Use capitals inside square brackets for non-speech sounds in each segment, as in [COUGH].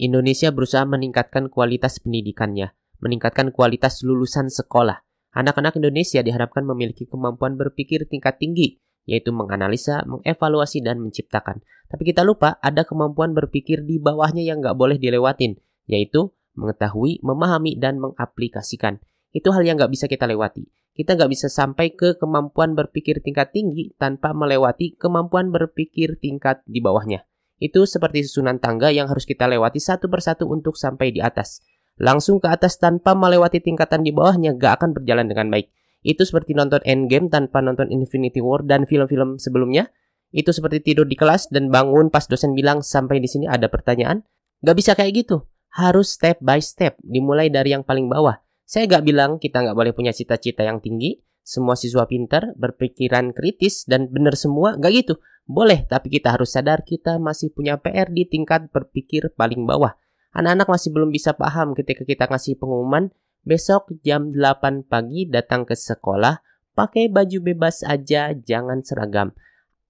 Indonesia berusaha meningkatkan kualitas pendidikannya, meningkatkan kualitas lulusan sekolah. Anak-anak Indonesia diharapkan memiliki kemampuan berpikir tingkat tinggi, yaitu menganalisa, mengevaluasi, dan menciptakan. Tapi kita lupa ada kemampuan berpikir di bawahnya yang nggak boleh dilewatin, yaitu mengetahui, memahami, dan mengaplikasikan. Itu hal yang nggak bisa kita lewati. Kita nggak bisa sampai ke kemampuan berpikir tingkat tinggi tanpa melewati kemampuan berpikir tingkat di bawahnya. Itu seperti susunan tangga yang harus kita lewati satu persatu untuk sampai di atas. Langsung ke atas tanpa melewati tingkatan di bawahnya gak akan berjalan dengan baik. Itu seperti nonton Endgame tanpa nonton Infinity War dan film-film sebelumnya. Itu seperti tidur di kelas dan bangun pas dosen bilang sampai di sini ada pertanyaan. Gak bisa kayak gitu. Harus step by step, dimulai dari yang paling bawah. Saya gak bilang kita gak boleh punya cita-cita yang tinggi, semua siswa pintar, berpikiran kritis, dan benar semua, gak gitu. Boleh, tapi kita harus sadar kita masih punya PR di tingkat berpikir paling bawah. Anak-anak masih belum bisa paham ketika kita ngasih pengumuman, besok jam 8 pagi datang ke sekolah, pakai baju bebas aja, jangan seragam.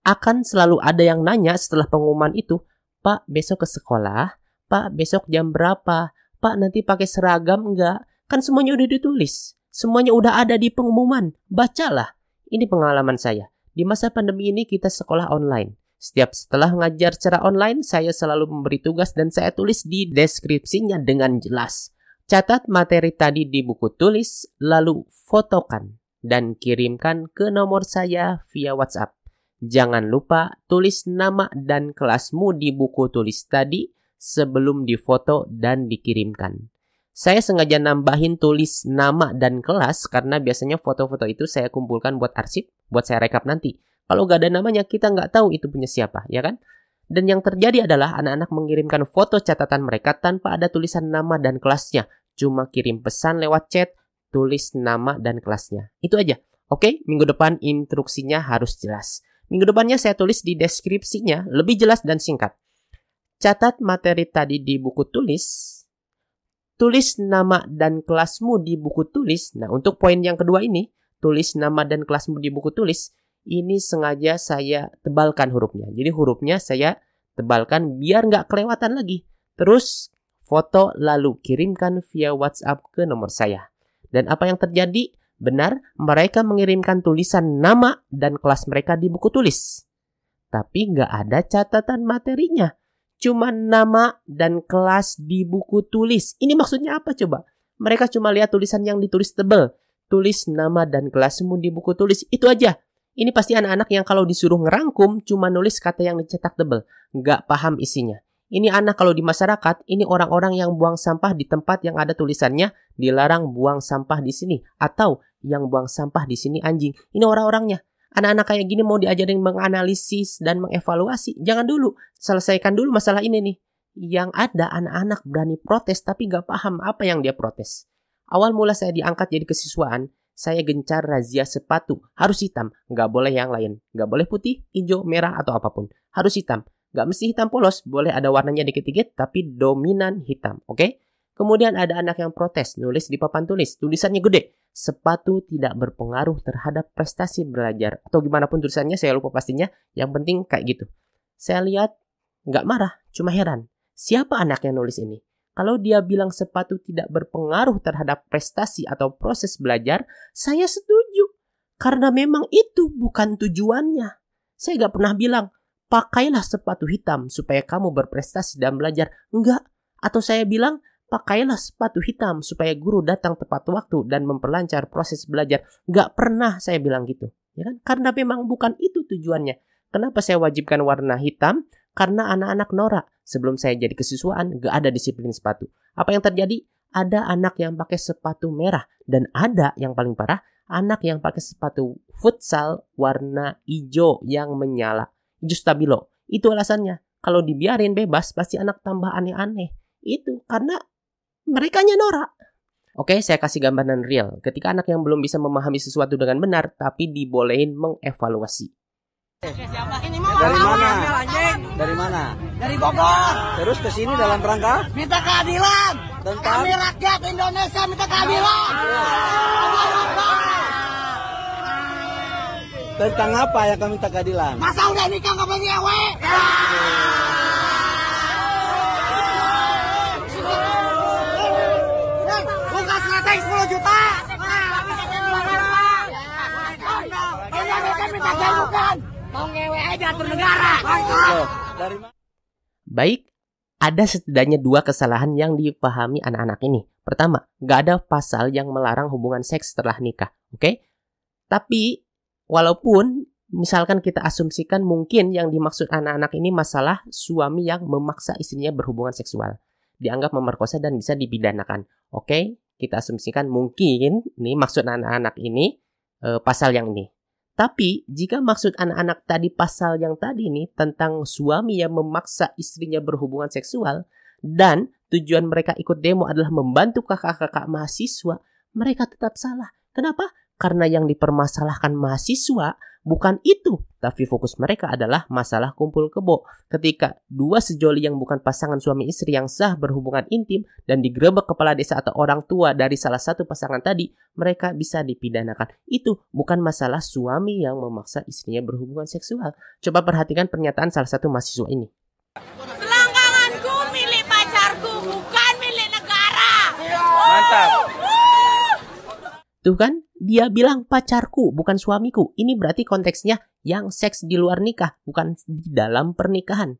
Akan selalu ada yang nanya setelah pengumuman itu, Pak besok ke sekolah, Pak besok jam berapa, Pak nanti pakai seragam enggak? Kan semuanya udah ditulis, semuanya udah ada di pengumuman, bacalah. Ini pengalaman saya. Di masa pandemi ini kita sekolah online. Setiap setelah ngajar secara online, saya selalu memberi tugas dan saya tulis di deskripsinya dengan jelas. Catat materi tadi di buku tulis, lalu fotokan dan kirimkan ke nomor saya via WhatsApp. Jangan lupa tulis nama dan kelasmu di buku tulis tadi sebelum difoto dan dikirimkan. Saya sengaja nambahin tulis nama dan kelas karena biasanya foto-foto itu saya kumpulkan buat arsip, buat saya rekap nanti. Kalau gak ada namanya, kita nggak tahu itu punya siapa, ya kan? Dan yang terjadi adalah anak-anak mengirimkan foto catatan mereka tanpa ada tulisan nama dan kelasnya. Cuma kirim pesan lewat chat, tulis nama dan kelasnya. Itu aja. Oke, minggu depan instruksinya harus jelas. Minggu depannya saya tulis di deskripsinya lebih jelas dan singkat. Catat materi tadi di buku tulis, tulis nama dan kelasmu di buku tulis. Nah, untuk poin yang kedua ini, tulis nama dan kelasmu di buku tulis, ini sengaja saya tebalkan hurufnya. Jadi hurufnya saya tebalkan biar nggak kelewatan lagi. Terus foto lalu kirimkan via WhatsApp ke nomor saya. Dan apa yang terjadi? Benar, mereka mengirimkan tulisan nama dan kelas mereka di buku tulis. Tapi nggak ada catatan materinya cuma nama dan kelas di buku tulis. Ini maksudnya apa coba? Mereka cuma lihat tulisan yang ditulis tebel. Tulis nama dan kelasmu di buku tulis. Itu aja. Ini pasti anak-anak yang kalau disuruh ngerangkum cuma nulis kata yang dicetak tebel. Nggak paham isinya. Ini anak kalau di masyarakat, ini orang-orang yang buang sampah di tempat yang ada tulisannya dilarang buang sampah di sini. Atau yang buang sampah di sini anjing. Ini orang-orangnya. Anak-anak kayak gini mau diajarin menganalisis dan mengevaluasi. Jangan dulu. Selesaikan dulu masalah ini nih. Yang ada anak-anak berani protes tapi gak paham apa yang dia protes. Awal mula saya diangkat jadi kesiswaan, saya gencar razia sepatu. Harus hitam, gak boleh yang lain. Gak boleh putih, hijau, merah, atau apa pun. Harus hitam. Gak mesti hitam polos, boleh ada warnanya dikit-dikit, tapi dominan hitam. Oke? Okay? Kemudian ada anak yang protes, nulis di papan tulis. Tulisannya gede sepatu tidak berpengaruh terhadap prestasi belajar atau gimana pun tulisannya saya lupa pastinya yang penting kayak gitu. Saya lihat nggak marah cuma heran siapa anak yang nulis ini? Kalau dia bilang sepatu tidak berpengaruh terhadap prestasi atau proses belajar saya setuju karena memang itu bukan tujuannya. Saya nggak pernah bilang pakailah sepatu hitam supaya kamu berprestasi dan belajar. Enggak atau saya bilang pakailah sepatu hitam supaya guru datang tepat waktu dan memperlancar proses belajar. Gak pernah saya bilang gitu. Ya kan? Karena memang bukan itu tujuannya. Kenapa saya wajibkan warna hitam? Karena anak-anak norak. Sebelum saya jadi kesiswaan, gak ada disiplin sepatu. Apa yang terjadi? Ada anak yang pakai sepatu merah. Dan ada yang paling parah, anak yang pakai sepatu futsal warna hijau yang menyala. Hijau stabilo. Itu alasannya. Kalau dibiarin bebas, pasti anak tambah aneh-aneh. Itu karena mereka norak. Oke, saya kasih gambaran real. Ketika anak yang belum bisa memahami sesuatu dengan benar, tapi dibolehin mengevaluasi. Dari mana? Dari mana? Dari Bogor. Terus ke sini dalam rangka? Minta keadilan. Tentang? Kami rakyat Indonesia minta keadilan. Tentang apa yang kami minta keadilan? Masa udah nikah nggak punya bukan. Mau ngewe aja atur negara. Baik, ada setidaknya dua kesalahan yang dipahami anak-anak ini. Pertama, nggak ada pasal yang melarang hubungan seks setelah nikah, oke? Tapi, walaupun misalkan kita asumsikan mungkin yang dimaksud anak-anak ini masalah suami yang memaksa istrinya berhubungan seksual. Dianggap memerkosa dan bisa dipidanakan. Oke, kita asumsikan mungkin nih maksud anak-anak ini e, pasal yang ini. Tapi jika maksud anak-anak tadi pasal yang tadi nih tentang suami yang memaksa istrinya berhubungan seksual dan tujuan mereka ikut demo adalah membantu kakak-kakak mahasiswa, mereka tetap salah. Kenapa? Karena yang dipermasalahkan mahasiswa bukan itu, tapi fokus mereka adalah masalah kumpul kebo. Ketika dua sejoli yang bukan pasangan suami istri yang sah berhubungan intim dan digerebek kepala desa atau orang tua dari salah satu pasangan tadi, mereka bisa dipidanakan. Itu bukan masalah suami yang memaksa istrinya berhubungan seksual. Coba perhatikan pernyataan salah satu mahasiswa ini. Selangkanganku milik pacarku, bukan milik negara. Mantap. Tuh kan, dia bilang pacarku, bukan suamiku. Ini berarti konteksnya yang seks di luar nikah, bukan di dalam pernikahan.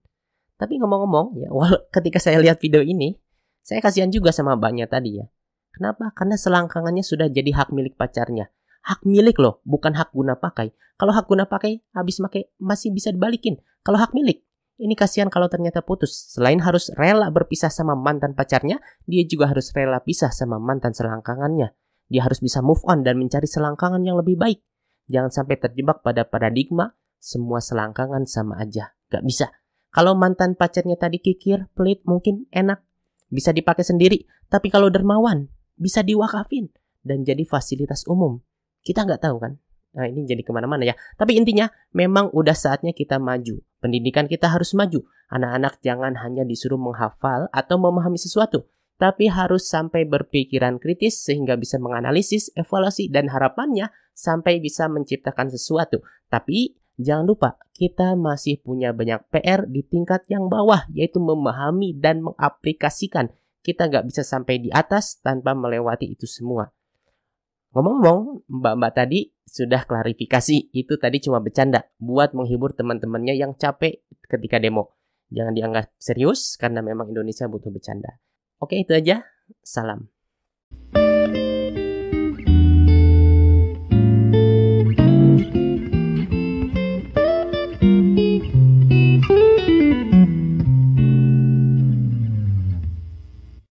Tapi ngomong-ngomong, ya, wal [LAUGHS] ketika saya lihat video ini, saya kasihan juga sama mbaknya tadi ya. Kenapa? Karena selangkangannya sudah jadi hak milik pacarnya. Hak milik loh, bukan hak guna pakai. Kalau hak guna pakai, habis pakai masih bisa dibalikin. Kalau hak milik, ini kasihan kalau ternyata putus. Selain harus rela berpisah sama mantan pacarnya, dia juga harus rela pisah sama mantan selangkangannya. Dia harus bisa move on dan mencari selangkangan yang lebih baik. Jangan sampai terjebak pada paradigma semua selangkangan sama aja. Gak bisa. Kalau mantan pacarnya tadi kikir, pelit, mungkin enak. Bisa dipakai sendiri. Tapi kalau dermawan, bisa diwakafin. Dan jadi fasilitas umum. Kita nggak tahu kan? Nah ini jadi ke mana-mana ya. Tapi intinya memang udah saatnya kita maju. Pendidikan kita harus maju. Anak-anak jangan hanya disuruh menghafal atau memahami sesuatu tapi harus sampai berpikiran kritis sehingga bisa menganalisis, evaluasi, dan harapannya sampai bisa menciptakan sesuatu. Tapi jangan lupa, kita masih punya banyak PR di tingkat yang bawah, yaitu memahami dan mengaplikasikan. Kita nggak bisa sampai di atas tanpa melewati itu semua. Ngomong-ngomong, mbak-mbak tadi sudah klarifikasi, itu tadi cuma bercanda buat menghibur teman-temannya yang capek ketika demo. Jangan dianggap serius karena memang Indonesia butuh bercanda. Oke, itu aja. Salam.